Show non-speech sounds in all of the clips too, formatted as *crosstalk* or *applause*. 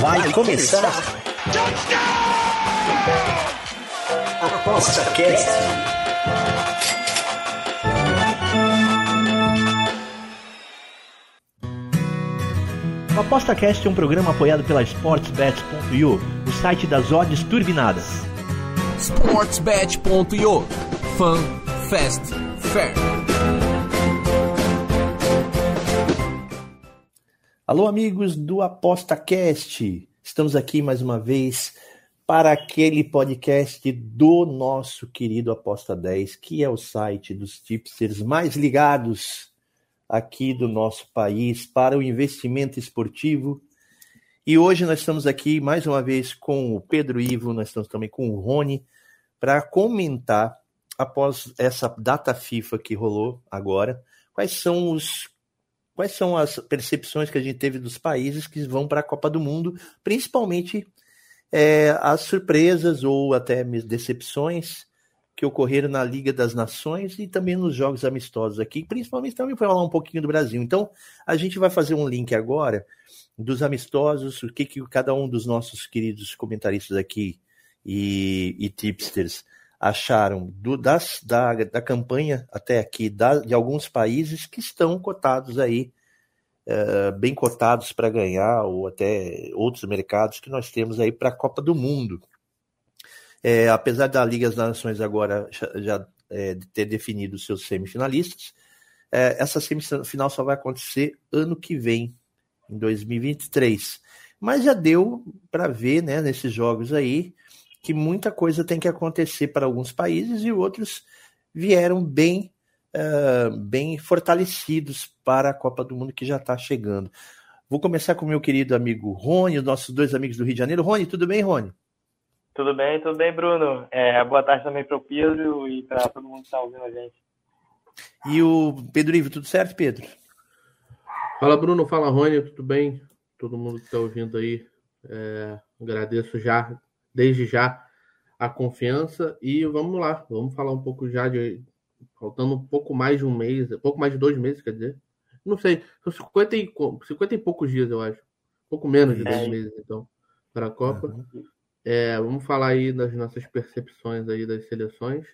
Vai começar. Aposta Cast. O ApostaCast é um programa apoiado pela SportsBet.io, o site das odds turbinadas. SportsBet.io Fun, Fast, Fair. Alô, amigos do ApostaCast. Estamos aqui mais uma vez para aquele podcast do nosso querido Aposta 10, que é o site dos tipsters mais ligados aqui do nosso país para o investimento esportivo. E hoje nós estamos aqui mais uma vez com o Pedro Ivo, nós estamos também com o Rony para comentar após essa data FIFA que rolou agora, quais são os quais são as percepções que a gente teve dos países que vão para a Copa do Mundo, principalmente é, as surpresas ou até decepções que ocorreram na Liga das Nações e também nos jogos amistosos aqui, principalmente também para falar um pouquinho do Brasil. Então, a gente vai fazer um link agora dos amistosos, o que, que cada um dos nossos queridos comentaristas aqui e, e tipsters acharam do, das, da, da campanha até aqui da, de alguns países que estão cotados aí, uh, bem cotados para ganhar, ou até outros mercados que nós temos aí para a Copa do Mundo. É, apesar da Liga das Nações agora já, é, ter definido seus semifinalistas, é, essa semifinal só vai acontecer ano que vem, em 2023. Mas já deu para ver, né, nesses jogos aí, que muita coisa tem que acontecer para alguns países e outros vieram bem, uh, bem fortalecidos para a Copa do Mundo que já está chegando. Vou começar com o meu querido amigo Rony, os nossos dois amigos do Rio de Janeiro. Rony, tudo bem, Rony? Tudo bem, tudo bem, Bruno. É, boa tarde também para o Pedro e para todo mundo que está ouvindo a gente. E o Pedro Ivo, tudo certo, Pedro? Fala, Bruno. Fala, Rony. Tudo bem? Todo mundo que está ouvindo aí. É, agradeço já desde já a confiança e vamos lá, vamos falar um pouco já de faltando um pouco mais de um mês, pouco mais de dois meses, quer dizer, não sei, são 50 e, 50 e poucos dias, eu acho, pouco menos de dois é. meses, então, para a Copa. Uhum. É, vamos falar aí das nossas percepções aí das seleções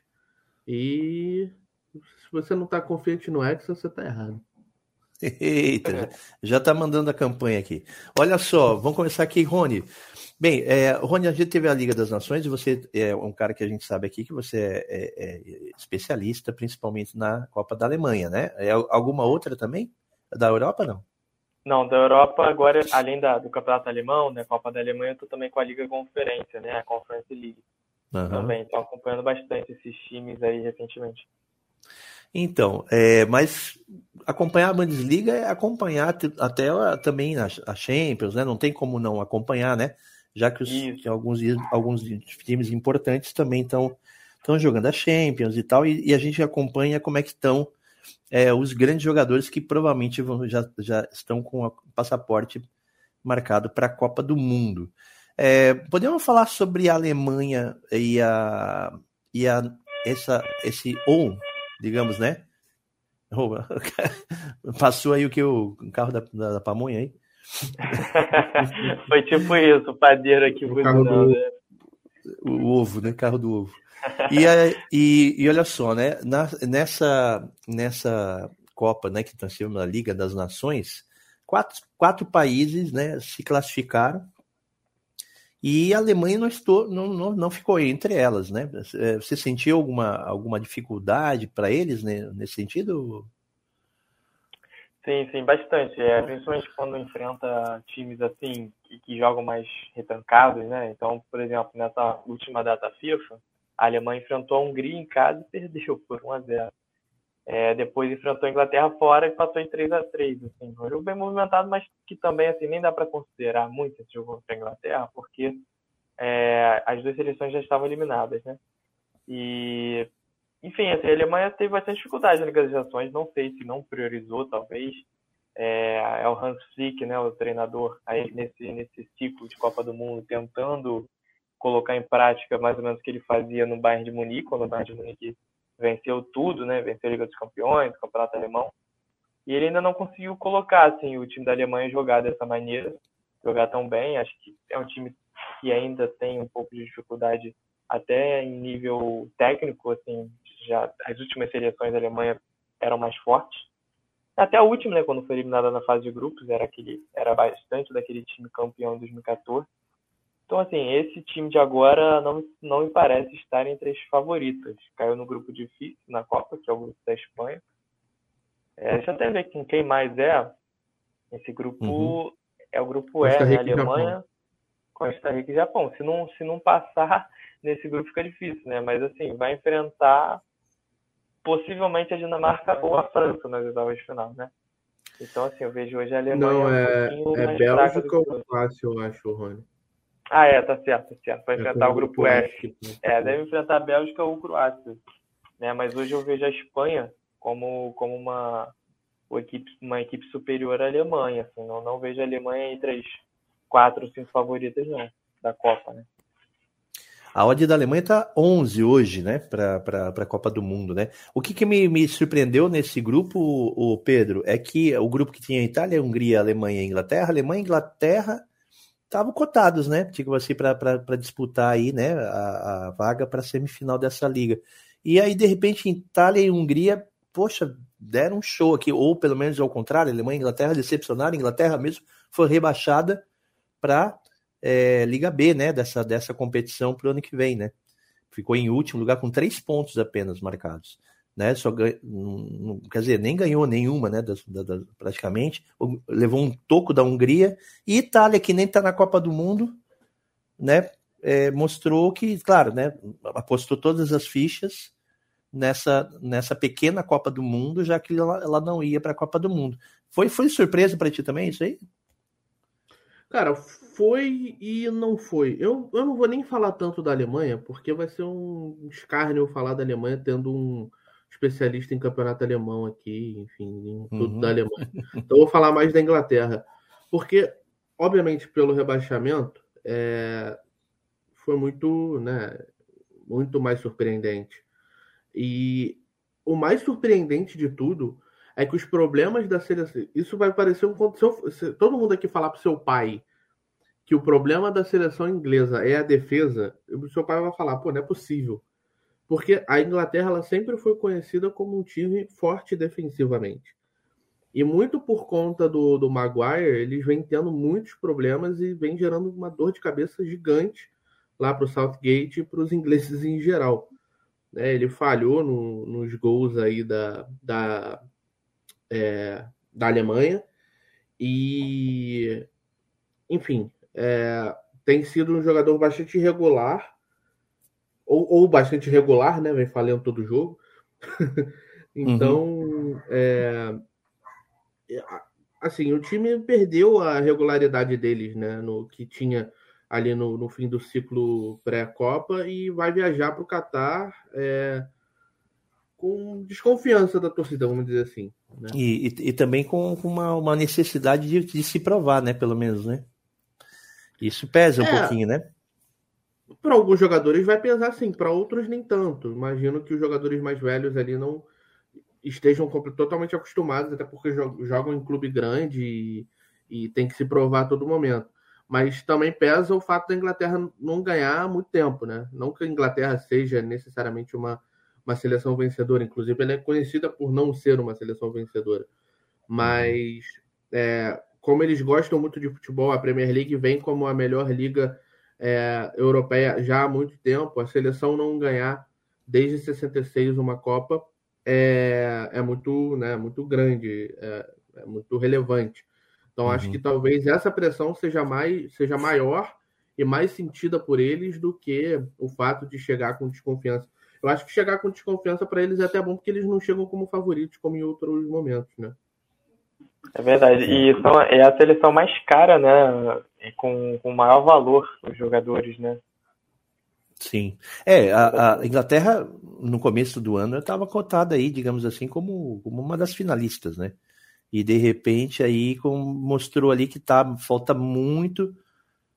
e se você não está confiante no Edson, você está errado. Eita, já está mandando a campanha aqui. Olha só, vamos começar aqui, Rony. Bem, é, Rony, a gente teve a Liga das Nações e você é um cara que a gente sabe aqui que você é, é, é especialista, principalmente na Copa da Alemanha, né? É alguma outra também? Da Europa, não? Não, da Europa, agora, além da, do Campeonato Alemão, né, Copa da Alemanha, eu estou também com a Liga Conferência, né, a Conference League. Uhum. Também, estou acompanhando bastante esses times aí recentemente. Então, é, mas acompanhar a Bundesliga é acompanhar até também a Champions, né? Não tem como não acompanhar, né? já que, os, que alguns, alguns times importantes também estão estão jogando a Champions e tal, e, e, a gente acompanha como é que estão é, os grandes jogadores que provavelmente vão, já, já estão com o passaporte marcado para a Copa do Mundo. É, podemos falar sobre a Alemanha e a, e a essa, esse ou, digamos, né? *laughs* Passou aí o que o carro da, da, da pamonha aí? *laughs* Foi tipo isso, o padeiro aqui o buzinando. Né? O ovo, né? Carro do ovo. E, e, e olha só, né? Na, nessa, nessa Copa, né, que nós tivemos na Liga das Nações, quatro, quatro países né, se classificaram e a Alemanha não, estou, não, não, não ficou entre elas, né? Você sentiu alguma, alguma dificuldade para eles né, nesse sentido, Sim, sim, bastante. É, principalmente quando enfrenta times assim que, que, jogam mais retrancados, né? Então, por exemplo, nessa última data FIFA, a Alemanha enfrentou a Hungria em casa e perdeu por 1 a 0. É, depois enfrentou a Inglaterra fora e passou em 3 a 3 assim. Um jogo bem movimentado, mas que também assim nem dá para considerar muito esse jogo contra a Inglaterra, porque é, as duas seleções já estavam eliminadas, né? E enfim, assim, a Alemanha teve bastante dificuldade nas negociações, não sei se não priorizou, talvez. É, é o Hans Flick, né, o treinador, aí nesse, nesse ciclo de Copa do Mundo, tentando colocar em prática mais ou menos o que ele fazia no Bayern de Munique, quando o Bayern de Munique venceu tudo, né, venceu a Liga dos Campeões, o Campeonato Alemão. E ele ainda não conseguiu colocar assim, o time da Alemanha jogar dessa maneira, jogar tão bem. Acho que é um time que ainda tem um pouco de dificuldade até em nível técnico, assim, já as últimas seleções da Alemanha eram mais fortes. Até a última, né, quando foi eliminada na fase de grupos, era aquele era bastante daquele time campeão em 2014. Então, assim, esse time de agora não, não me parece estar entre as favoritas. Caiu no grupo difícil na Copa, que é o grupo da Espanha. É, deixa eu até ver quem, quem mais é. Esse grupo uhum. é o grupo Costa E, né? Alemanha. Costa Rica e Japão. Se não, se não passar *laughs* nesse grupo fica difícil, né? Mas assim, vai enfrentar possivelmente a Dinamarca ou a França nas oitavas de final, né? Então, assim, eu vejo hoje a Alemanha. Não, é, um é Bélgica ou Croácia, eu acho, Rony. Ah, é, tá certo, tá certo. Vai enfrentar o grupo F. É, deve enfrentar a Bélgica ou Croácia. Né? Mas hoje eu vejo a Espanha como, como uma, uma, equipe, uma equipe superior à Alemanha. Assim, não, não vejo a Alemanha entre as quatro ou cinco favoritas, não, da Copa, né? A odd da Alemanha está 11 hoje, né, para a Copa do Mundo, né? O que, que me, me surpreendeu nesse grupo, o Pedro, é que o grupo que tinha Itália, Hungria, Alemanha e Inglaterra, Alemanha e Inglaterra estavam cotados, né? Tipo assim, para disputar aí, né, a, a vaga para a semifinal dessa liga. E aí, de repente, Itália e Hungria, poxa, deram um show aqui, ou pelo menos ao contrário, Alemanha e Inglaterra decepcionaram, Inglaterra mesmo foi rebaixada para é, Liga B, né, dessa, dessa competição para o ano que vem, né? Ficou em último lugar com três pontos apenas marcados né? Só ganha, quer dizer, nem ganhou nenhuma, né? Das, praticamente levou um toco da Hungria e Itália que nem está na Copa do Mundo, né? É, mostrou que, claro, né? Apostou todas as fichas nessa nessa pequena Copa do Mundo, já que ela, ela não ia para a Copa do Mundo. Foi foi surpresa para ti também isso aí? Cara, foi e não foi. Eu, eu não vou nem falar tanto da Alemanha, porque vai ser um escárnio falar da Alemanha tendo um, especialista em campeonato alemão aqui, enfim, em tudo uhum. da Alemanha. Então eu vou falar mais da Inglaterra. Porque, obviamente, pelo rebaixamento, é, foi muito, né, muito mais surpreendente. E o mais surpreendente de tudo é que os problemas da seleção. Isso vai parecer um. Se, se todo mundo aqui falar para seu pai que o problema da seleção inglesa é a defesa, o seu pai vai falar: pô, não é possível. Porque a Inglaterra ela sempre foi conhecida como um time forte defensivamente. E muito por conta do, do Maguire, eles vêm tendo muitos problemas e vem gerando uma dor de cabeça gigante lá para o Southgate e para os ingleses em geral. É, ele falhou no, nos gols aí da, da, é, da Alemanha e, enfim, é, tem sido um jogador bastante irregular ou, ou bastante regular, né? Vem falhando todo jogo. *laughs* então, uhum. é, assim, o time perdeu a regularidade deles, né? No que tinha ali no, no fim do ciclo pré-copa e vai viajar para o Catar é, com desconfiança da torcida, vamos dizer assim. Né? E, e, e, também com, com uma, uma necessidade de, de, se provar, né? Pelo menos, né? Isso pesa um é, pouquinho, né? Para alguns jogadores vai pesar sim, para outros nem tanto. Imagino que os jogadores mais velhos ali não estejam totalmente acostumados, até porque jogam em clube grande e, e tem que se provar a todo momento. Mas também pesa o fato da Inglaterra não ganhar há muito tempo, né? Não que a Inglaterra seja necessariamente uma, uma seleção vencedora, inclusive ela é conhecida por não ser uma seleção vencedora. Mas é, como eles gostam muito de futebol, a Premier League vem como a melhor liga é, europeia já há muito tempo, a seleção não ganhar desde 66 uma Copa é, é muito, né, muito grande, é, é muito relevante. Então uhum. acho que talvez essa pressão seja mais seja maior e mais sentida por eles do que o fato de chegar com desconfiança. Eu acho que chegar com desconfiança para eles é até bom porque eles não chegam como favoritos como em outros momentos, né? É verdade. E são, é a seleção mais cara, né? Com, com maior valor os jogadores, né? Sim. É, a, a Inglaterra, no começo do ano, estava cotada aí, digamos assim, como, como uma das finalistas, né? E de repente aí com, mostrou ali que tá, falta muito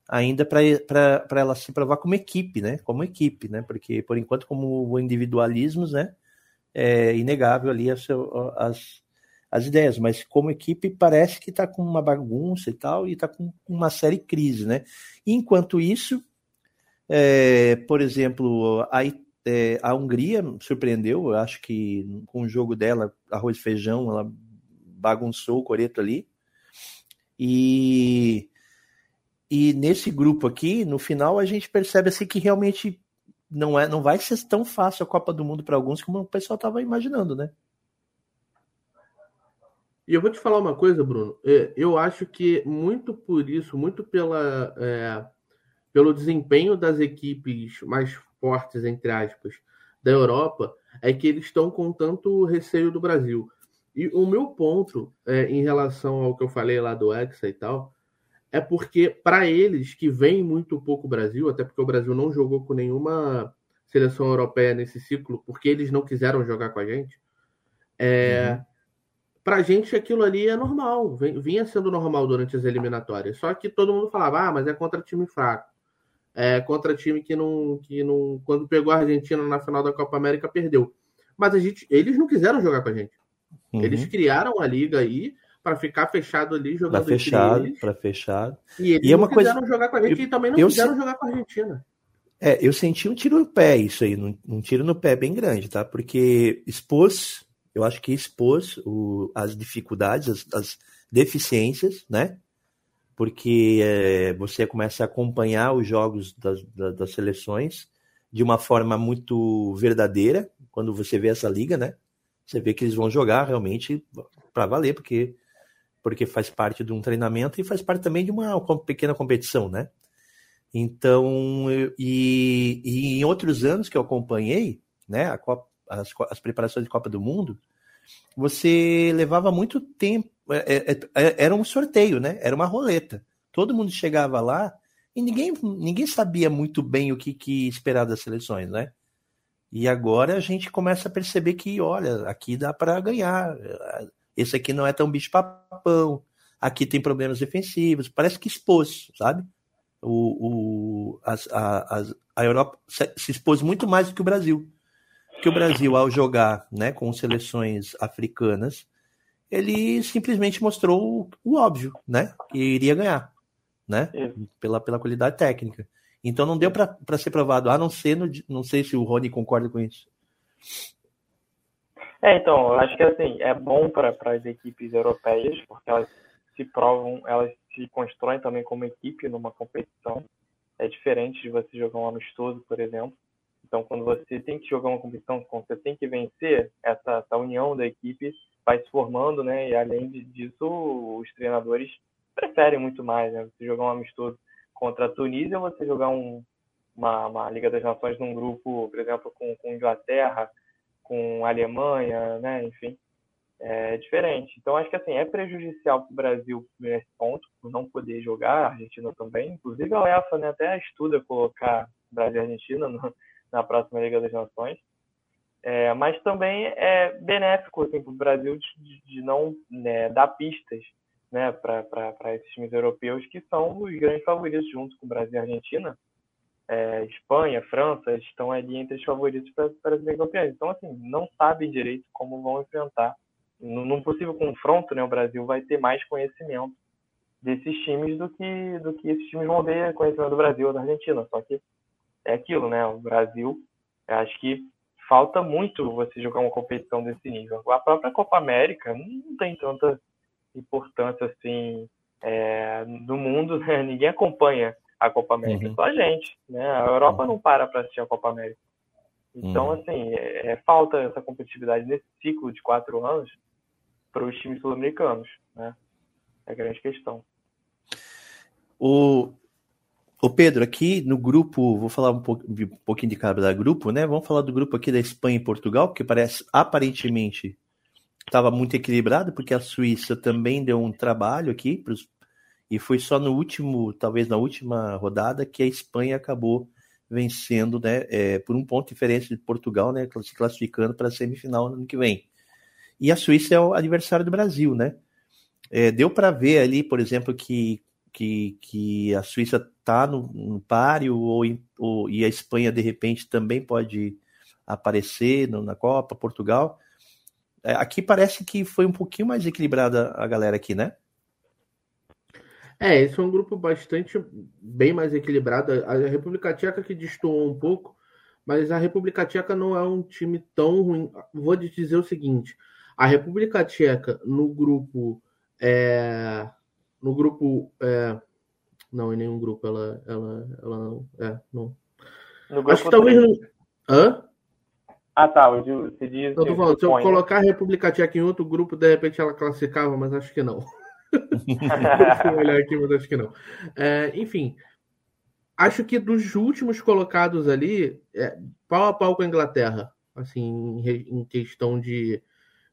ainda para ela se provar como equipe, né? Como equipe, né? Porque por enquanto, como individualismos, né? É inegável ali as, as as ideias, mas como equipe parece que está com uma bagunça e tal, e está com uma série crise, né? Enquanto isso, é, por exemplo, a, é, a Hungria surpreendeu, eu acho que com o jogo dela, arroz e feijão, ela bagunçou o coreto ali. E, e nesse grupo aqui, no final, a gente percebe assim que realmente não, é, não vai ser tão fácil a Copa do Mundo para alguns como o pessoal estava imaginando, né? E eu vou te falar uma coisa, Bruno. É, eu acho que muito por isso, muito pela, é, pelo desempenho das equipes mais fortes, entre aspas, da Europa, é que eles estão com tanto receio do Brasil. E o meu ponto é, em relação ao que eu falei lá do Hexa e tal, é porque para eles que vem muito pouco Brasil, até porque o Brasil não jogou com nenhuma seleção europeia nesse ciclo, porque eles não quiseram jogar com a gente, é, uhum pra gente aquilo ali é normal, vinha sendo normal durante as eliminatórias. Só que todo mundo falava, ah, mas é contra time fraco. É contra time que não, que não. Quando pegou a Argentina na final da Copa América, perdeu. Mas a gente, eles não quiseram jogar com a gente. Uhum. Eles criaram a liga aí para ficar fechado ali jogando pra fechado, para fechado. E eles e é uma não quiseram coisa... jogar com a gente eu, e também não quiseram se... jogar com a Argentina. É, eu senti um tiro no pé isso aí, um, um tiro no pé bem grande, tá? Porque expôs eu acho que expôs o, as dificuldades, as, as, deficiências, né? Porque é, você começa a acompanhar os jogos das, das, das, seleções de uma forma muito verdadeira, quando você vê essa liga, né? Você vê que eles vão jogar realmente para valer, porque, porque faz parte de um treinamento e faz parte também de uma pequena competição, né? Então, e, e em outros anos que eu acompanhei, né, a Copa, as, as preparações de Copa do Mundo, você levava muito tempo. É, é, é, era um sorteio, né? Era uma roleta. Todo mundo chegava lá e ninguém, ninguém sabia muito bem o que, que esperar das seleções, né? E agora a gente começa a perceber que, olha, aqui dá para ganhar. Esse aqui não é tão bicho-papão. Aqui tem problemas defensivos. Parece que expôs, sabe? O, o, as, a, as, a Europa se expôs muito mais do que o Brasil que o Brasil, ao jogar né, com seleções africanas, ele simplesmente mostrou o óbvio, né? Que iria ganhar, né? Pela, pela qualidade técnica. Então não deu para ser provado, a não ser, no, não sei se o Rony concorda com isso. É, então, eu acho que assim, é bom para as equipes europeias, porque elas se provam, elas se constroem também como equipe numa competição. É diferente de você jogar um amistoso, por exemplo. Então, quando você tem que jogar uma competição, quando você tem que vencer, essa, essa união da equipe vai se formando, né? E além disso, os treinadores preferem muito mais, né? Você jogar um amistoso contra a Tunísia você jogar um, uma, uma Liga das Nações num grupo, por exemplo, com, com Inglaterra, com Alemanha, né? Enfim, é diferente. Então, acho que assim, é prejudicial para o Brasil nesse ponto, por não poder jogar, a Argentina também. Inclusive, a UEFA né, até estuda colocar Brasil e Argentina no, na próxima Liga das Nações. É, mas também é benéfico assim, para o Brasil de, de não né, dar pistas né, para esses times europeus que são os grandes favoritos junto com o Brasil e a Argentina. É, Espanha, França estão ali entre os favoritos para serem campeões. Então, assim, não sabem direito como vão enfrentar. Num possível confronto, né, o Brasil vai ter mais conhecimento desses times do que, do que esses times vão ter conhecimento do Brasil ou da Argentina. Só que é aquilo, né? O Brasil, acho que falta muito você jogar uma competição desse nível. A própria Copa América não tem tanta importância assim é, no mundo, né? *laughs* ninguém acompanha a Copa América, uhum. só a gente, né? A Europa não para para assistir a Copa América. Então, uhum. assim, é, é, falta essa competitividade nesse ciclo de quatro anos para os times sul-americanos, né? É a grande questão. O, Ô Pedro, aqui no grupo, vou falar um, pouco, um pouquinho de cada grupo, né? Vamos falar do grupo aqui da Espanha e Portugal, porque parece aparentemente estava muito equilibrado, porque a Suíça também deu um trabalho aqui, pros, e foi só no último, talvez na última rodada, que a Espanha acabou vencendo, né? É, por um ponto de diferença de Portugal, né? Se classificando para a semifinal no ano que vem. E a Suíça é o adversário do Brasil, né? É, deu para ver ali, por exemplo, que que, que a Suíça está no, no páreo ou, ou, e a Espanha de repente também pode aparecer no, na Copa, Portugal. É, aqui parece que foi um pouquinho mais equilibrada a galera aqui, né? É, esse é um grupo bastante bem mais equilibrado. A República Tcheca que destoou um pouco, mas a República Tcheca não é um time tão ruim. Vou te dizer o seguinte: a República Tcheca no grupo é, no grupo é, não em nenhum grupo ela ela ela não é não. Acho que talvez não... Hã? Ah, tá. Você diz. Eu tô falando, se eu colocar a República Tcheca em outro grupo, de repente ela classificava, mas acho que não. *laughs* Vou olhar aqui, mas acho que não. É, enfim, acho que dos últimos colocados ali, é, pau a pau com a Inglaterra, assim, em, em questão de,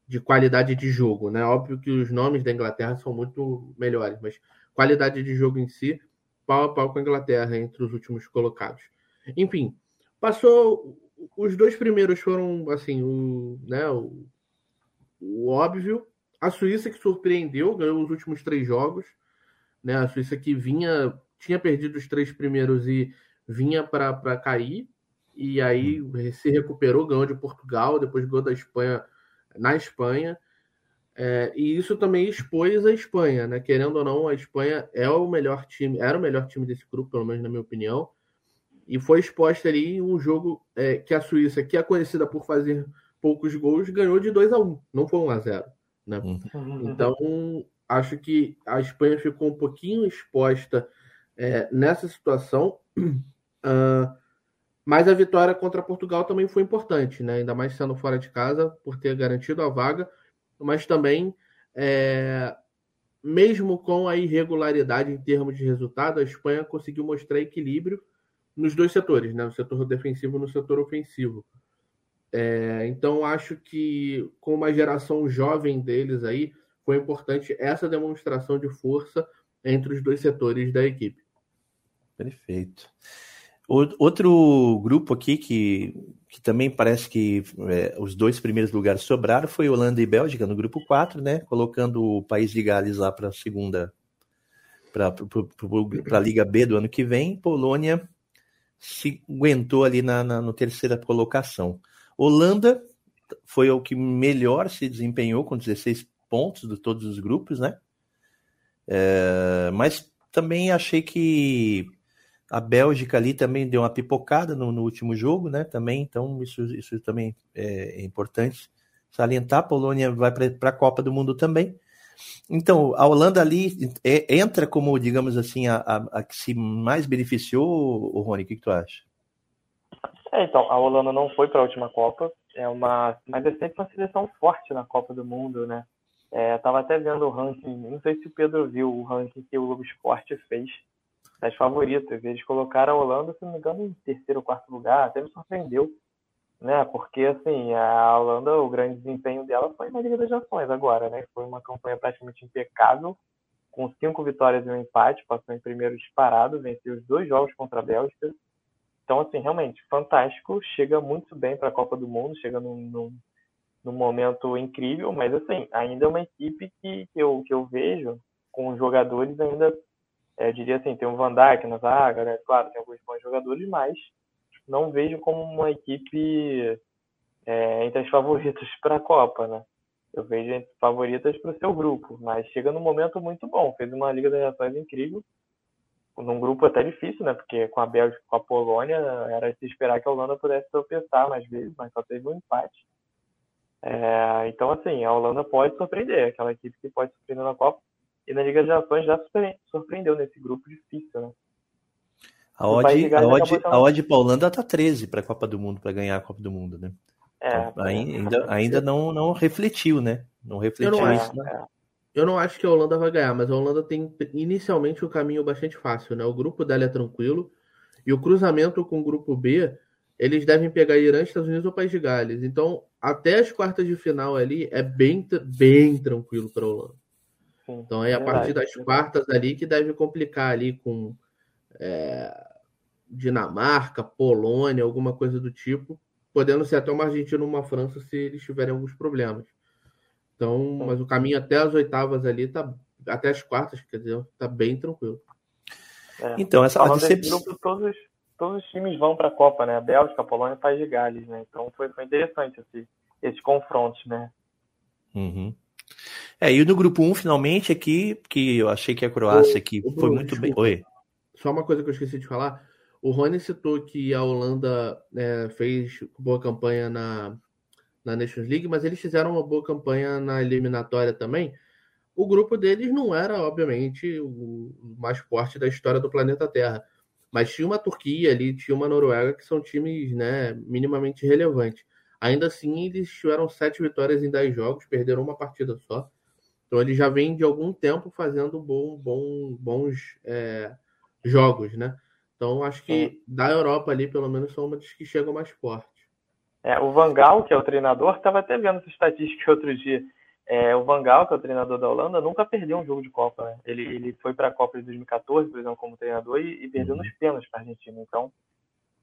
de qualidade de jogo, né? Óbvio que os nomes da Inglaterra são muito melhores, mas qualidade de jogo em si, pau a pau com a Inglaterra entre os últimos colocados. Enfim, passou. Os dois primeiros foram assim, o, né, o, o óbvio, a Suíça que surpreendeu, ganhou os últimos três jogos. Né? A Suíça que vinha, tinha perdido os três primeiros e vinha para cair. E aí se recuperou, ganhou de Portugal, depois ganhou da Espanha na Espanha. É, e isso também expôs a Espanha, né? Querendo ou não, a Espanha é o melhor time, era o melhor time desse grupo, pelo menos na minha opinião. E foi exposta ali um jogo é, que a Suíça, que é conhecida por fazer poucos gols, ganhou de 2 a 1 Não foi 1 a 0 né? Uhum. Então, acho que a Espanha ficou um pouquinho exposta é, nessa situação. Uh, *clears throat* mas a vitória contra Portugal também foi importante, né? ainda mais sendo fora de casa, por ter garantido a vaga, mas também, é, mesmo com a irregularidade em termos de resultado, a Espanha conseguiu mostrar equilíbrio nos dois setores, né? no setor defensivo e no setor ofensivo. É, então, acho que com uma geração jovem deles aí, foi importante essa demonstração de força entre os dois setores da equipe. Perfeito. Outro grupo aqui que, que também parece que é, os dois primeiros lugares sobraram foi Holanda e Bélgica no grupo 4, né? Colocando o país de Gales lá para a segunda, para a Liga B do ano que vem. Polônia se aguentou ali na, na no terceira colocação. Holanda foi o que melhor se desempenhou com 16 pontos de todos os grupos, né? É, mas também achei que a Bélgica ali também deu uma pipocada no, no último jogo, né? Também, então isso, isso também é, é importante salientar. A Polônia vai para a Copa do Mundo também. Então, a Holanda ali é, entra como, digamos assim, a, a, a, que se mais beneficiou, o Rony, o que, que tu acha? É, então, a Holanda não foi para a última Copa, é uma, mas é sempre uma seleção forte na Copa do Mundo, né? É, tava até vendo o ranking, não sei se o Pedro viu o ranking que o Globo Esporte fez das favoritas. Eles colocaram a Holanda, se não me engano, em terceiro ou quarto lugar, até me surpreendeu, né? Porque assim, a Holanda, o grande desempenho dela foi na Liga das Nações agora, né? Foi uma campanha praticamente impecável, com cinco vitórias e um empate, passou em primeiro disparado, venceu os dois jogos contra a Bélgica então, assim, realmente, fantástico. Chega muito bem para a Copa do Mundo, chega num, num, num, momento incrível, mas, assim, ainda é uma equipe que, que, eu, que eu vejo com jogadores ainda, é, diria assim, tem o Van Dijk na zaga, né? Claro, tem alguns bons jogadores, mas não vejo como uma equipe é, entre as favoritas para a Copa, né? Eu vejo entre favoritas para o seu grupo, mas chega num momento muito bom. Fez uma Liga das Nações incrível num grupo até difícil, né? Porque com a Bélgica com a Polônia era se esperar que a Holanda pudesse tropeçar mais vezes, mas só teve um empate. É, então, assim, a Holanda pode surpreender, aquela equipe que pode surpreender na Copa. E na Liga de Nações já surpreendeu nesse grupo difícil, né? A odd, a odd, a odd para a Holanda tá 13 para a Copa do Mundo, para ganhar a Copa do Mundo, né? É, então, ainda, ainda não, não refletiu, né? Não refletiu não, isso, né? É. Eu não acho que a Holanda vai ganhar, mas a Holanda tem inicialmente um caminho bastante fácil, né? O grupo dela é tranquilo e o cruzamento com o grupo B, eles devem pegar Irã, Estados Unidos ou País de Gales. Então, até as quartas de final ali é bem, bem tranquilo para a Holanda. Sim, então, é a partir das quartas ali que deve complicar ali com é, Dinamarca, Polônia, alguma coisa do tipo, podendo ser até uma Argentina ou uma França se eles tiverem alguns problemas. Então, mas o caminho até as oitavas ali tá até as quartas, quer dizer, tá bem tranquilo. É. Então, essa Falando decepção... grupo, todos, todos os times vão para a Copa, né? A Bélgica, a Polônia e o País de Gales, né? Então foi, foi interessante esse, esses confrontos, né? Uhum. É, e no grupo 1, finalmente, aqui, que eu achei que a Croácia aqui foi muito bem. desculpa. Oi. Só uma coisa que eu esqueci de falar. O Rony citou que a Holanda é, fez boa campanha na, na Nations League, mas eles fizeram uma boa campanha na eliminatória também. O grupo deles não era, obviamente, o mais forte da história do planeta Terra. Mas tinha uma Turquia ali, tinha uma Noruega, que são times né, minimamente relevantes. Ainda assim, eles tiveram sete vitórias em dez jogos, perderam uma partida só. Então, eles já vêm de algum tempo fazendo bom, bom, bons é, jogos, né? Então, acho que da Europa ali, pelo menos, são uma das que chegam mais fortes. É, o Vangal, que é o treinador, estava até vendo essa estatística *laughs* outro dia. É, o Vangal, que é o treinador da Holanda, nunca perdeu um jogo de Copa. Né? Ele, ele foi para a Copa de 2014, por exemplo, como treinador e, e perdeu Uhum. nos pênaltis para a Argentina. Então,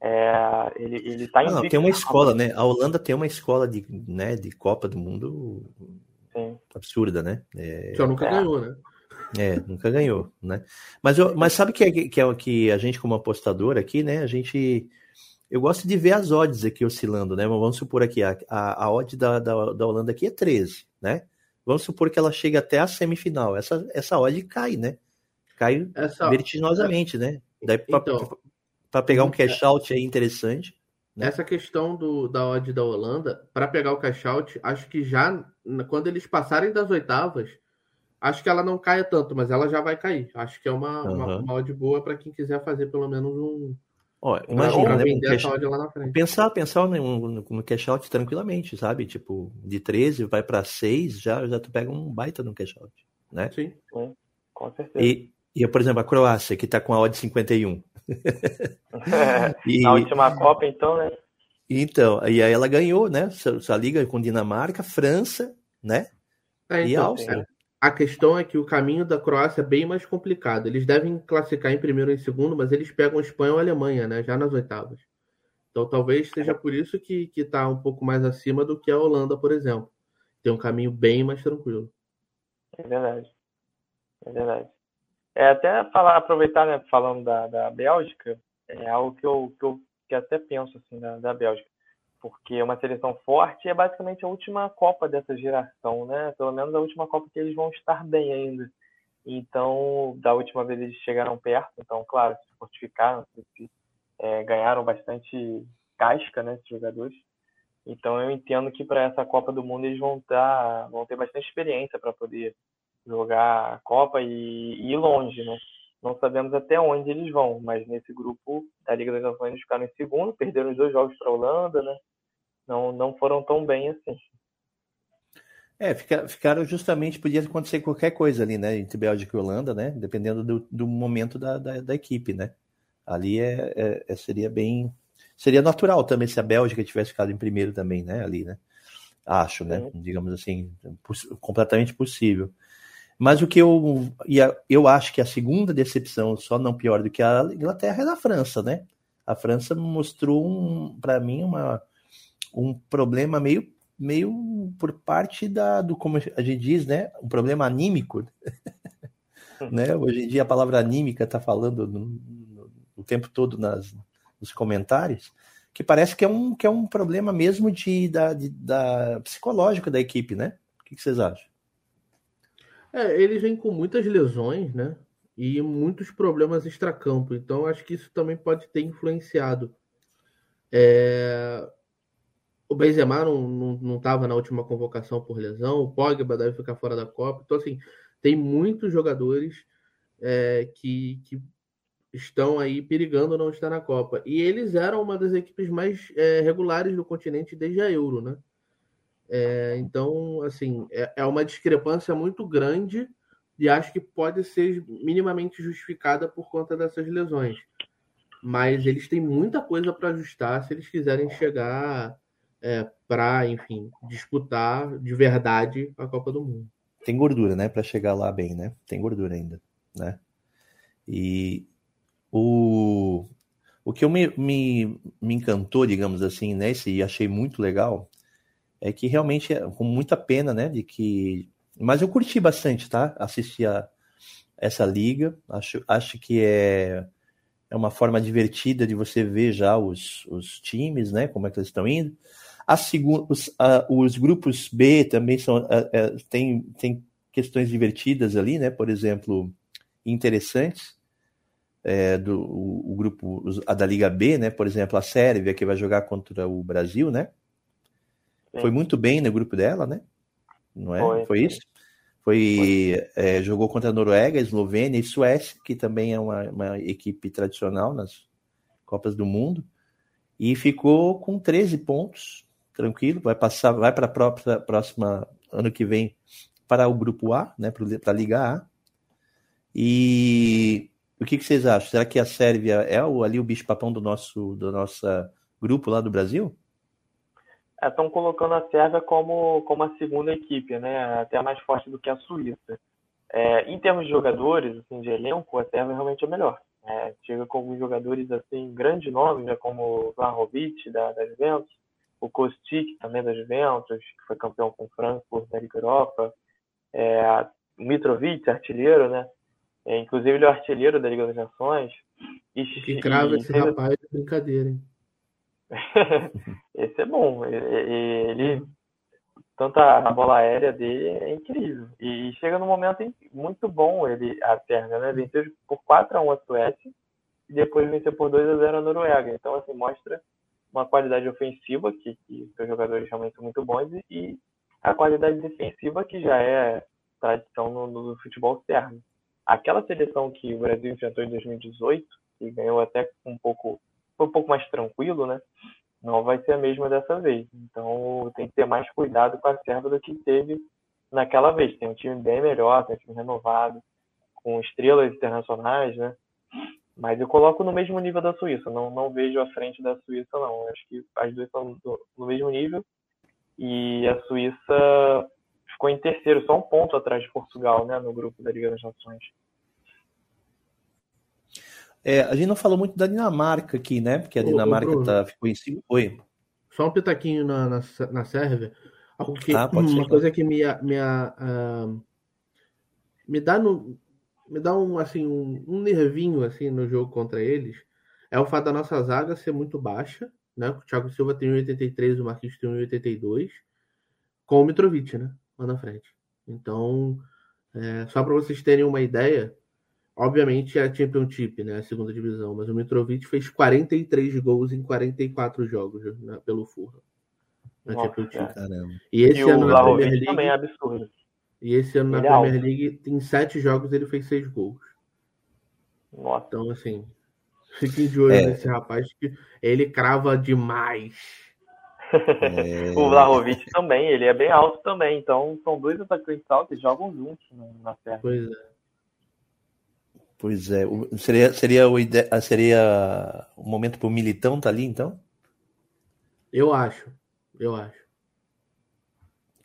é, ele ele está Ah, não, invicto tem uma escola, né? A Holanda tem uma escola de, né, de Copa do Mundo Sim. absurda, né? É, Só nunca É. ganhou, né? É, nunca ganhou, né? Mas, eu, mas sabe que é, que é o que a gente, como apostador aqui, né? A gente. Eu gosto de ver as odds aqui oscilando, né? Mas Vamos supor aqui, a, a, a odd da, da, da Holanda aqui é 13, né? Vamos supor que ela chegue até a semifinal. Essa, essa odd cai, né? Cai Essa, vertiginosamente, né? Daí para Então, pegar um cash out aí interessante. Né? Essa questão do, da odd da Holanda, para pegar o cash out, acho que já quando eles passarem das oitavas, acho que ela não caia tanto, mas ela já vai cair. Acho que é uma, uma, Aham. uma odd boa para quem quiser fazer pelo menos um. Ó, pra- imagina, né? Um vender cash, essa odd lá na frente. pensar, pensar no, no, no cash out tranquilamente, sabe? Tipo, de 13 vai para 6, já, já tu pega um baita no cash out, né? Sim. Com certeza. E, e, por exemplo, a Croácia, que tá com a odd 51. *laughs* *laughs* E, Na última Copa, então, né? então, e aí ela ganhou, né? Sua, liga com Dinamarca, França, né? É, E então, Áustria. A questão é que o caminho da Croácia é bem mais complicado. Eles devem classificar em primeiro e em segundo, mas eles pegam Espanha ou Alemanha, né? Já nas oitavas. Então talvez seja por isso que, que tá um pouco mais acima do que a Holanda, por exemplo. Tem um caminho bem mais tranquilo. É verdade. É verdade. É, até falar, aproveitar, né, falando da, da Bélgica, é algo que eu, que eu que até penso assim da, da Bélgica. Porque é uma seleção forte é basicamente a última Copa dessa geração, né? Pelo menos a última Copa que eles vão estar bem ainda. Então, da última vez eles chegaram perto, então, claro, se fortificaram, se, é, ganharam bastante casca, né, esses jogadores. Então, eu entendo que para essa Copa do Mundo eles vão, tá, vão ter bastante experiência para poder jogar a Copa e, e ir longe, né? Não sabemos até onde eles vão, mas nesse grupo da Liga das Nações eles ficaram em segundo, perderam os dois jogos para a Holanda, né? Não, não foram tão bem assim. É, fica, ficaram justamente, podia acontecer qualquer coisa ali, né? Entre Bélgica e Holanda, né? Dependendo do, do momento da, da, da equipe, né? Ali é, é- é- seria bem. Seria natural também se a Bélgica tivesse ficado em primeiro também, né? Ali, né? Acho, né? Digamos assim, poss- completamente possível. Mas o que eu, e eu acho que a segunda decepção, só não pior do que a Inglaterra, é da França, né? A França mostrou, um, para mim, uma, um problema meio, meio por parte da, do, como a gente diz, né? Um problema anímico. *laughs* né? Hoje em dia a palavra anímica está falando no, no- o tempo todo nas, nos comentários, que parece que é um, que é um problema mesmo de, da, de, da psicológico da equipe, né? O que, que vocês acham? É, eles vêm com muitas lesões, né? E muitos problemas extracampo. Então, acho que isso também pode ter influenciado. É, O Benzema não estava na última convocação por lesão. O Pogba deve ficar fora da Copa. Então, assim, tem muitos jogadores é, que, que estão aí perigando não estar na Copa. E eles eram uma das equipes mais é, regulares do continente desde a Euro, né? É, então, assim, é, é uma discrepância muito grande e acho que pode ser minimamente justificada por conta dessas lesões. Mas eles têm muita coisa para ajustar se eles quiserem chegar é, para, enfim, disputar de verdade a Copa do Mundo. Tem gordura, né? Para chegar lá bem, né? Tem gordura ainda, né? E o, o que eu me, me, me encantou, digamos assim, nesse e achei muito legal é que realmente é com muita pena, né? De que. Mas eu curti bastante, tá? Assistir a essa liga. Acho, acho que é, é uma forma divertida de você ver já os, os times, né? Como é que eles estão indo. os, a, os, grupos B também são a, tem, tem questões divertidas ali, né? Por exemplo, interessantes. É, do o, o, grupo a da Liga B, né? Por exemplo, a Sérvia que vai jogar contra o Brasil, né? Sim. Foi muito bem no grupo dela, né? Não é? Foi, Foi isso? Foi, é, jogou contra a Noruega, Eslovênia e Suécia, que também é uma, uma equipe tradicional nas Copas do Mundo, e ficou com 13 pontos, tranquilo, vai passar, vai para a própria próxima ano que vem para o grupo A, né, para a Liga A. E o que, que, vocês acham? Será que a Sérvia é o, ali o bicho-papão do nosso do nosso grupo lá do Brasil? Estão colocando a Sérvia como, como a segunda equipe, né? Até mais forte do que a Suíça. É, em termos de jogadores, assim, de elenco, a Sérvia realmente é melhor. É, chega com alguns jogadores assim, grande nome, né, como o Vlahovic da, da Juventus, o Kostic também da Juventus, que foi campeão com o Frankfurt da Liga Europa, é, o Mitrovic, artilheiro, né? É, inclusive ele é o artilheiro da Liga das Nações. E, que crava e, esse e, rapaz é brincadeira, hein? *laughs* Esse é bom. Ele, tanto a bola aérea dele é incrível. E chega num momento muito bom ele, a Sérvia, né? Venceu por 4 a 1 a Suécia e depois venceu por 2 a 0 a Noruega. Então, assim, mostra uma qualidade ofensiva que, que os jogadores realmente são muito bons e a qualidade defensiva que já é tradição no, no futebol sérvio. Aquela seleção que o Brasil enfrentou em 2018, que ganhou até um pouco foi um pouco mais tranquilo, né? Não vai ser a mesma dessa vez. Então tem que ter mais cuidado com a Sérvia do que teve naquela vez. Tem um time bem melhor, tem um time renovado, com estrelas internacionais, né? Mas eu coloco no mesmo nível da Suíça. Não, não vejo à frente da Suíça, não. Eu acho que as duas estão no mesmo nível. E a Suíça ficou em terceiro, só um ponto atrás de Portugal, né? No grupo da Liga das Nações. É, a gente não falou muito da Dinamarca aqui, né? Porque a Dinamarca ô, tá, ficou em cima. Oi. Só um pitaquinho na, na, na Sérvia. Algo que, ah, uma ser, coisa que me, me, uh, me dá no, me dá um assim um, um, nervinho assim no jogo contra eles é o fato da nossa zaga ser muito baixa, né? O Thiago Silva tem 1,83, o Marquinhos tem 1,82, com o Mitrovic, né? Lá na frente. Então, é, só para vocês terem uma ideia, Obviamente é a Championship, né? A segunda divisão, mas o Mitrovic fez 43 gols em 44 jogos né, pelo Fulham. Na Nossa, Championship. Caramba. E esse e ano na Premier League também é absurdo. E esse ano ele na é Premier League tem sete jogos ele fez seis gols. Nossa. Então assim, fiquem de olho é. nesse rapaz que ele crava demais. *laughs* É... o Vlahovic também, ele é bem alto também. Então são dois atacantes altos que jogam juntos na Serra. Pois é. Pois é. Seria, seria, o, ide... seria o momento para o Militão tá ali, então? Eu acho. Eu acho.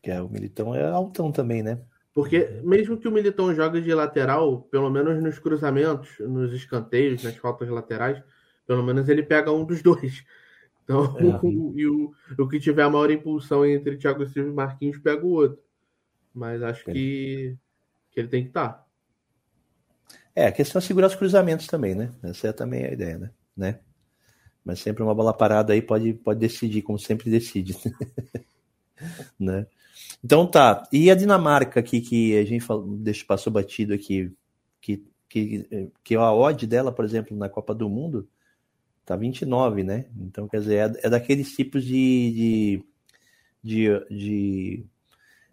Que é, o Militão é altão também, né? Porque mesmo que o Militão jogue de lateral, pelo menos nos cruzamentos, nos escanteios, nas faltas laterais, pelo menos ele pega um dos dois. Então, é. *laughs* e o, o que tiver a maior impulsão entre Thiago Silva e Marquinhos pega o outro. Mas acho é. que, que ele tem que estar. Tá. É, a questão é segurar os cruzamentos também, né? Essa é também a ideia, né? né? Mas sempre uma bola parada aí pode, pode decidir, como sempre decide. *laughs* né? Então tá. E a Dinamarca aqui, que a gente falou, deixa, passou batido aqui, que, que, que a odd dela, por exemplo, na Copa do Mundo, tá 29, né? Então, quer dizer, é, é daqueles tipos de, de, de, de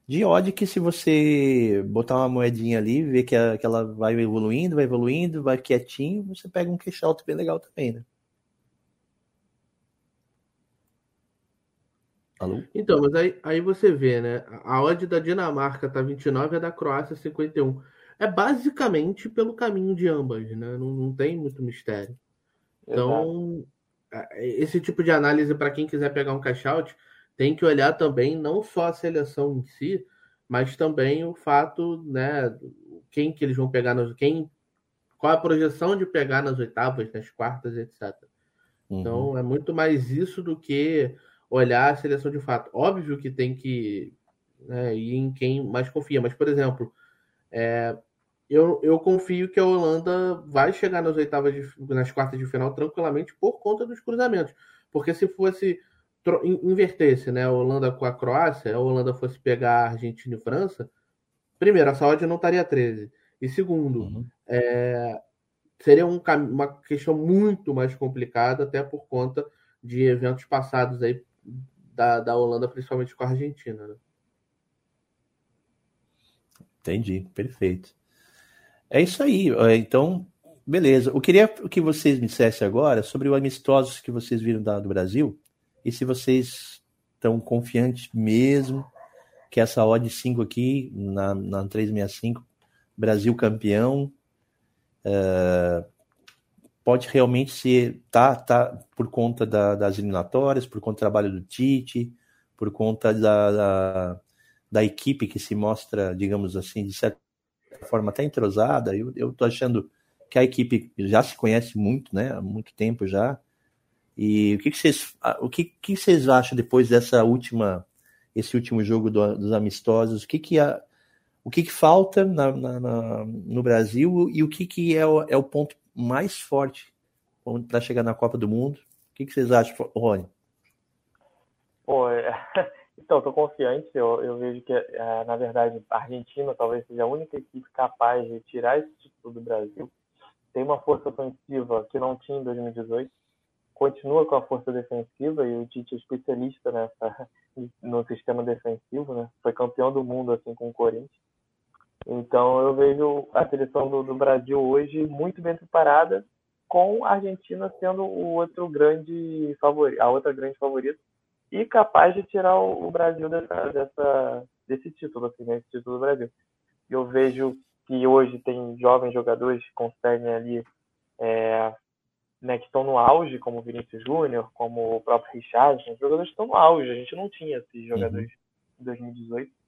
de odd que se você botar uma moedinha ali, ver que, a, que ela vai evoluindo, vai evoluindo, vai quietinho, você pega um cash out bem legal também, né? Alô? Então, mas aí, aí você vê, né? A odd da Dinamarca tá 29 e a da Croácia 51. É basicamente pelo caminho de ambas, né? Não, não tem muito mistério. Então, Exato. É, esse tipo de análise, para quem quiser pegar um cash out, tem que olhar também não só a seleção em si, mas também o fato, né, quem que eles vão pegar nas quem qual a projeção de pegar nas oitavas, nas quartas, etc. Uhum. Então é muito mais isso do que olhar a seleção de fato. Óbvio que tem que né, ir em quem mais confia, mas por exemplo, é, eu, eu confio que a Holanda vai chegar nas oitavas, de, nas quartas de final tranquilamente por conta dos cruzamentos, porque se fosse invertesse, né, a Holanda com a Croácia, a Holanda fosse pegar a Argentina e França, primeiro, a saúde não estaria 13. E segundo, uhum. é, seria um, uma questão muito mais complicada, até por conta de eventos passados aí da, da Holanda, principalmente com a Argentina. Né? Entendi, perfeito. É isso aí. Então, beleza. Eu queria que vocês me dissessem agora sobre o amistosos que vocês viram da, do Brasil e se vocês estão confiantes mesmo que essa odd 5 aqui, na, na 365, Brasil campeão, uh, pode realmente ser, tá, tá por conta da, das eliminatórias, por conta do trabalho do Tite, por conta da, da, da, equipe que se mostra, digamos assim, de certa forma até entrosada. Eu, eu tô achando que a equipe já se conhece muito, né, há muito tempo já, e o que, que vocês, o que, que vocês acham depois dessa última, esse último jogo do, dos amistosos? O que que a, o que, que falta na, na, na, no Brasil e o que, que é, o, é o ponto mais forte para chegar na Copa do Mundo? O que, que vocês acham, Rony? É... *laughs* então, estou confiante. Eu, eu vejo que, é, na verdade, a Argentina talvez seja a única equipe capaz de tirar esse título do Brasil. Tem uma força ofensiva que não tinha em 2018 continua com a força defensiva e o Tite é especialista nessa *laughs* no sistema defensivo, né? Foi campeão do mundo assim com o Corinthians. Então eu vejo a seleção do, do Brasil hoje muito bem preparada, com a Argentina sendo o outro grande favorito, a outra grande favorita e capaz de tirar o, o Brasil dessa, dessa, desse título, assim, né? Esse título do Brasil. Eu vejo que hoje tem jovens jogadores que conseguem ali é, né, que estão no auge, como o Vinícius Júnior, como o próprio Richard, os jogadores estão no auge. A gente não tinha esses uhum. jogadores uhum. em 2018.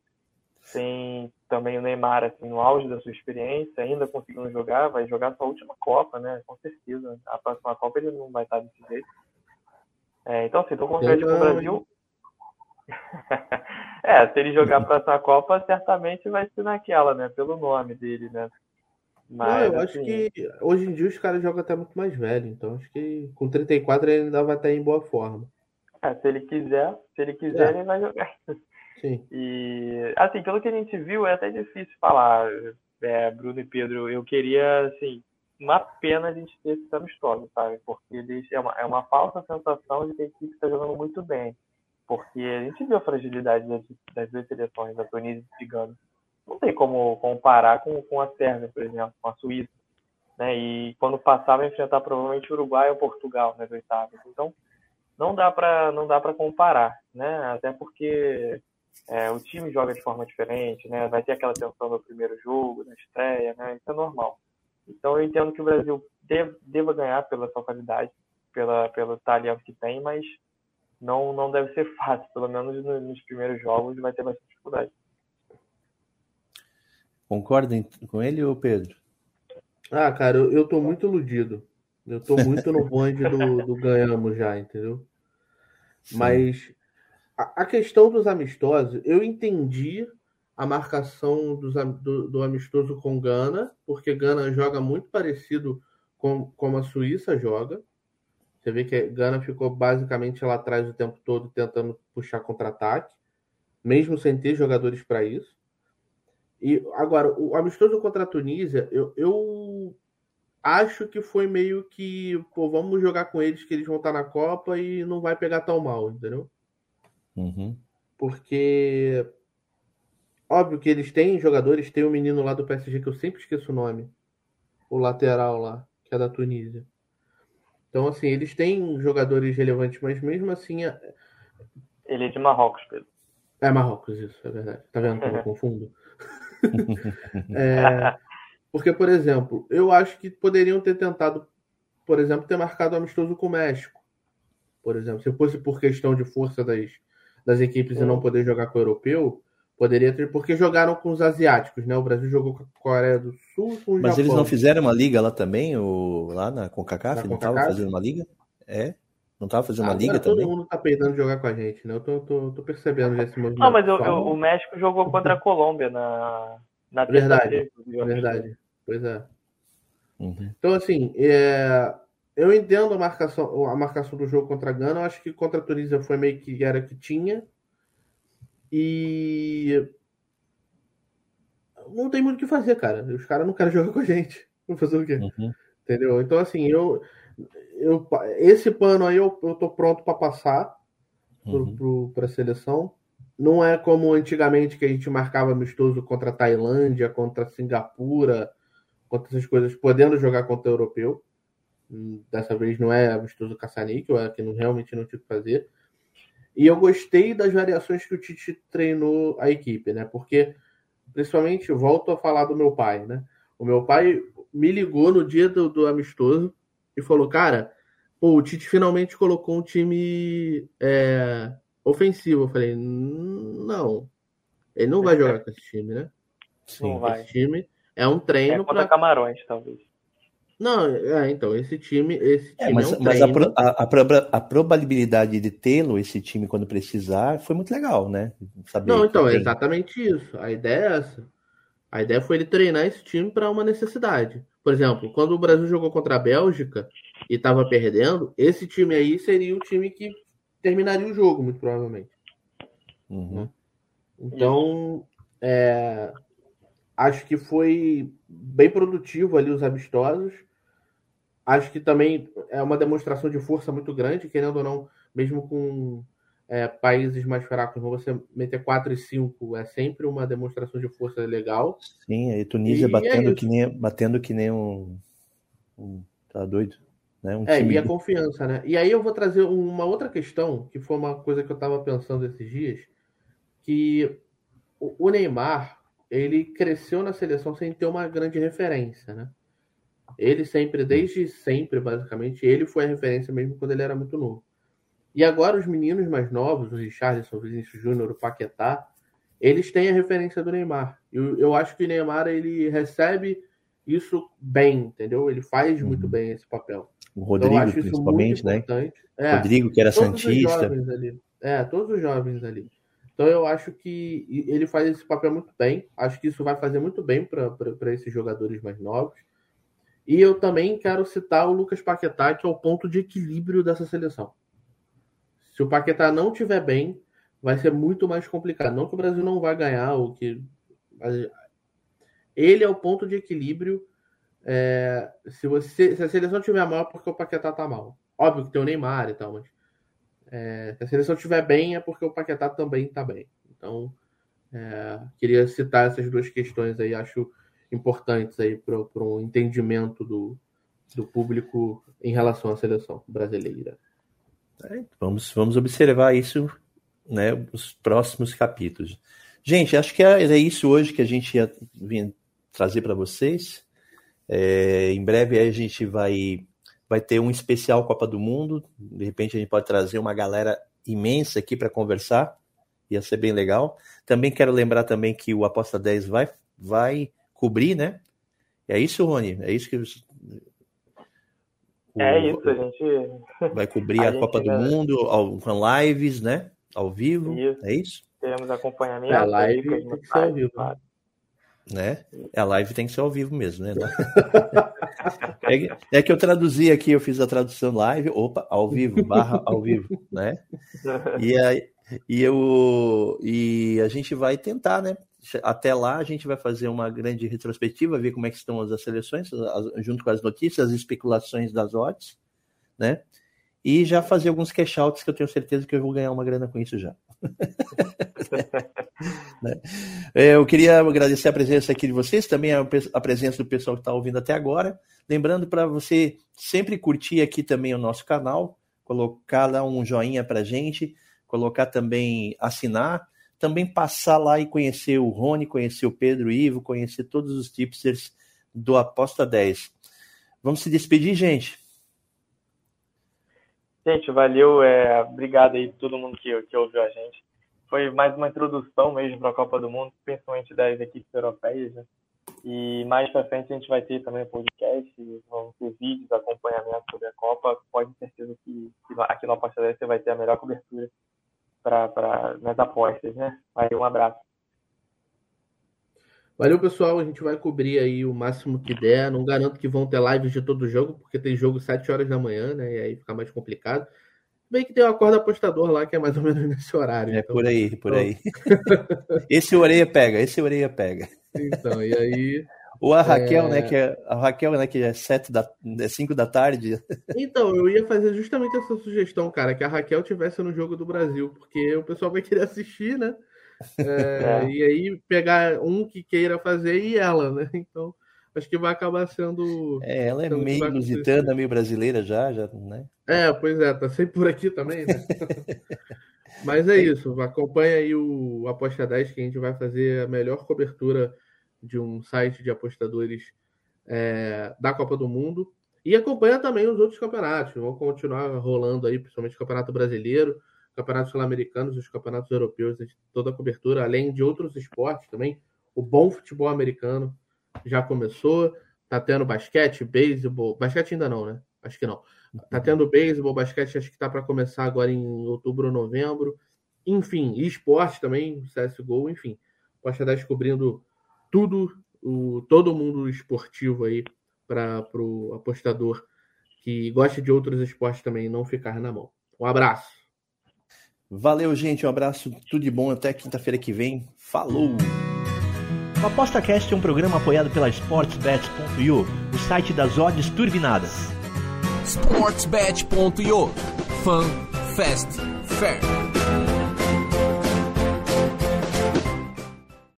Tem também o Neymar assim, no auge da sua experiência, ainda conseguindo jogar, vai jogar sua última Copa, né? Com certeza. A próxima Copa ele não vai estar desse jeito. É, então, assim, estou confiante com o Brasil. *laughs* é, se ele jogar a próxima Copa, certamente vai ser naquela, né? Pelo nome dele, né? Mas, não, eu assim... acho que hoje em dia os caras jogam até muito mais velho, então acho que com 34 ele ainda vai estar em boa forma. É, se ele quiser, se ele quiser, é. ele vai jogar. Sim. *laughs* E assim, pelo que a gente viu, é até difícil falar, é, Bruno e Pedro. Eu queria, assim, uma pena a gente ter esse amistoso, sabe? Porque eles, é, uma, é uma falsa sensação de que a equipe está jogando muito bem. Porque a gente viu a fragilidade das, das duas seleções, da Tunísia e Cigano não tem como comparar com, com a Sérvia, por exemplo, com a Suíça. Né? E quando passar vai enfrentar provavelmente Uruguai ou Portugal nas oitavas. Então, não dá para não dá para comparar, né? Até porque é, o time joga de forma diferente, né? Vai ter aquela tensão no primeiro jogo, na estreia, né? Isso é normal. Então eu entendo que o Brasil deve, deva ganhar pela sua qualidade, pela pelo talento que tem, mas não não deve ser *laughs* fácil. Pelo menos nos primeiros jogos vai ter bastante dificuldade. Concordem com ele ou Pedro? Ah, cara, eu, eu tô muito iludido. Eu tô muito no bonde do, do ganhamos já, entendeu? Sim. Mas a, a, questão dos amistosos, eu entendi a marcação dos, do, do amistoso com Gana, porque Gana joga muito parecido com como a Suíça joga. Você vê que Gana ficou basicamente lá atrás o tempo todo tentando puxar contra-ataque, mesmo sem ter jogadores para isso. E agora, o amistoso contra a Tunísia, eu, eu acho que foi meio que, pô, vamos jogar com eles que eles vão estar na Copa e não vai pegar tão mal, entendeu? Uhum. Porque óbvio que eles têm jogadores, tem um menino lá do PSG que eu sempre esqueço o nome, o lateral lá, que é da Tunísia. Então, assim, eles têm jogadores relevantes, mas mesmo assim. É... Ele é de Marrocos, Pedro. É Marrocos, isso, é verdade. Tá vendo como eu *laughs* confundo? É, porque, por exemplo, eu acho que poderiam ter tentado, por exemplo, ter marcado amistoso com o México. Por exemplo, se fosse por questão de força das, das equipes e não hum. poder jogar com o europeu, poderia ter, porque jogaram com os asiáticos, né? O Brasil jogou com a Coreia do Sul com o Mas Japão. eles não fizeram uma liga lá também, o, lá na CONCACAF? Na não estavam fazendo uma liga? É? Não estava fazendo uma liga todo também? Todo mundo tá peidando jogar com a gente, né? Eu tô, tô, tô percebendo esse movimento. Não, mas eu, eu, o México jogou contra a *laughs* Colômbia na, na Verdade, verdade. Pois é. Uhum. Então, assim, é... eu entendo a marcação, a marcação do jogo contra a Gana. Eu acho que contra a Tunísia foi meio que era que tinha. E não tem muito o que fazer, cara. Os caras não querem jogar com a gente. Vou fazer o quê? Uhum. Entendeu? Então, assim, eu, eu esse pano aí eu, eu tô pronto para passar uhum. para a seleção. Não é como antigamente que a gente marcava amistoso contra a Tailândia, contra a Singapura, contra essas coisas, podendo jogar contra o europeu. Hum, dessa vez não é amistoso caça-níquel, é que não, realmente não tinha que fazer. E eu gostei das variações que o Tite treinou a equipe, né? Porque, principalmente, volto a falar do meu pai, né? O meu pai me ligou no dia do, do amistoso e falou: Cara, pô, o Tite finalmente colocou um time é, ofensivo. Eu falei: Não, ele não vai jogar com esse time, né? Sim, não vai. Esse time é um treino. É para Camarões, talvez. Não, é, então, esse time. Esse é, time é, mas, é um mas a, pro, a, a, a, probabilidade de tê-lo, esse time, quando precisar, foi muito legal, né? Saber não, então, é exatamente isso. A ideia é essa. A ideia foi ele treinar esse time para uma necessidade. Por exemplo, quando o Brasil jogou contra a Bélgica e estava perdendo, esse time aí seria o time que terminaria o jogo, muito provavelmente. Uhum. Né? Então, é, acho que foi bem produtivo ali os amistosos. Acho que também é uma demonstração de força muito grande, querendo ou não, mesmo com é, países mais fracos, você meter 4 e 5 é sempre uma demonstração de força legal. Sim, aí Tunísia e é batendo, é que nem, batendo que nem um. um tá doido? Né? Um é, e a confiança, né? E aí eu vou trazer uma outra questão, que foi uma coisa que eu estava pensando esses dias, que o Neymar, ele cresceu na seleção sem ter uma grande referência, né? Ele sempre, desde sempre, basicamente, ele foi a referência mesmo quando ele era muito novo. E agora os meninos mais novos, o Richardson, o Vinícius Júnior, o Paquetá, eles têm a referência do Neymar. Eu, eu acho que o Neymar ele recebe isso bem, entendeu? Ele faz uhum. muito bem esse papel. O Rodrigo, então, principalmente, né? É, Rodrigo, que era Santista. É, todos os jovens ali. Então eu acho que ele faz esse papel muito bem. Acho que isso vai fazer muito bem para esses jogadores mais novos. E eu também quero citar o Lucas Paquetá, que é o ponto de equilíbrio dessa seleção. Se o Paquetá não tiver bem, vai ser muito mais complicado. Não que o Brasil não vai ganhar, o que ele é o ponto de equilíbrio. É... se você se a seleção tiver mal, é porque o Paquetá tá mal. Óbvio que tem o Neymar e tal, mas é... se a seleção tiver bem, é porque o Paquetá também tá bem. Então, é... queria citar essas duas questões aí, acho importantes aí para o entendimento do, do público em relação à seleção brasileira. É, vamos, vamos observar isso, né, os próximos capítulos. Gente, acho que é, é isso hoje que a gente ia trazer para vocês. É, em breve a gente vai, vai ter um especial Copa do Mundo. De repente a gente pode trazer uma galera imensa aqui para conversar. Ia ser bem legal. Também quero lembrar também que o Aposta 10 vai, vai cobrir, né? É isso, Rony? É isso que é isso, a gente. Vai cobrir *laughs* a, a Copa do Mundo ao, com lives, né? Ao vivo. Isso. É isso? Teremos acompanhamento. É, a live tem que ser ao vivo. Claro. Né? A live tem que ser ao vivo mesmo, né? *laughs* é, é, que eu traduzi aqui, eu fiz a tradução live, opa, ao vivo, barra ao vivo, né? *laughs* E aí, e eu e a gente vai tentar, né? Até lá a gente vai fazer uma grande retrospectiva, ver como é que estão as seleções, junto com as notícias, as especulações das odds, né? E já fazer alguns cash outs que eu tenho certeza que eu vou ganhar uma grana com isso já. *laughs* né? É, eu queria agradecer a presença aqui de vocês, também a presença do pessoal que está ouvindo até agora. Lembrando para você sempre curtir aqui também o nosso canal, colocar lá um joinha para gente, colocar também, assinar também passar lá e conhecer o Rony, conhecer o Pedro o Ivo, conhecer todos os tipsters do Aposta 10. Vamos se despedir, gente. Gente, valeu. É, obrigado aí todo mundo que, que ouviu a gente. Foi mais uma introdução mesmo para a Copa do Mundo, principalmente das equipes europeias. Né? E mais para frente a gente vai ter também podcast, vamos ter vídeos, acompanhamento sobre a Copa. Pode ter certeza que, que aqui no Aposta 10 você vai ter a melhor cobertura para nas apostas, né? Aí um abraço. Valeu, pessoal. A gente vai cobrir aí o máximo que der. Não garanto que vão ter lives de todo jogo, porque tem jogo 7 horas da manhã, né? E aí fica mais complicado. Bem que tem uma corda apostador lá que é mais ou menos *laughs* nesse horário. É então... por aí, por aí. *laughs* esse orelha pega, esse orelha pega. Então, e aí. Ou a Raquel, é... né? Que é, a Raquel, né, que é sete da, é 5 da tarde. Então, eu ia fazer justamente essa sugestão, cara, que a Raquel tivesse no jogo do Brasil, porque o pessoal vai querer assistir, né? É, é. E aí pegar um que queira fazer e ela, né? Então, acho que vai acabar sendo. É, ela é meio lusitana, meio brasileira já, já, né? É, pois é, tá sempre por aqui também, né? *laughs* Mas é isso, acompanha aí o Aposta 10 que a gente vai fazer a melhor cobertura de um site de apostadores é, da Copa do Mundo. E acompanha também os outros campeonatos. Vão continuar rolando aí, principalmente o Campeonato Brasileiro, campeonatos sul-americanos, os campeonatos europeus, toda a cobertura, além de outros esportes também. O bom futebol americano já começou. Tá tendo basquete, beisebol. Basquete ainda não, né? Acho que não. Tá uhum. tendo beisebol, basquete, acho que tá para começar agora em outubro ou novembro. Enfim, esporte também, CSGO, enfim. Pode estar descobrindo tudo, o, todo mundo esportivo aí para o apostador que gosta de outros esportes também não ficar na mão. Um abraço. Valeu, gente. Um abraço, tudo de bom. Até quinta-feira que vem. Falou! O ApostaCast é um programa apoiado pela SportsBet.io, o site das odds turbinadas. SportsBet.io Fun, Fast, Fair.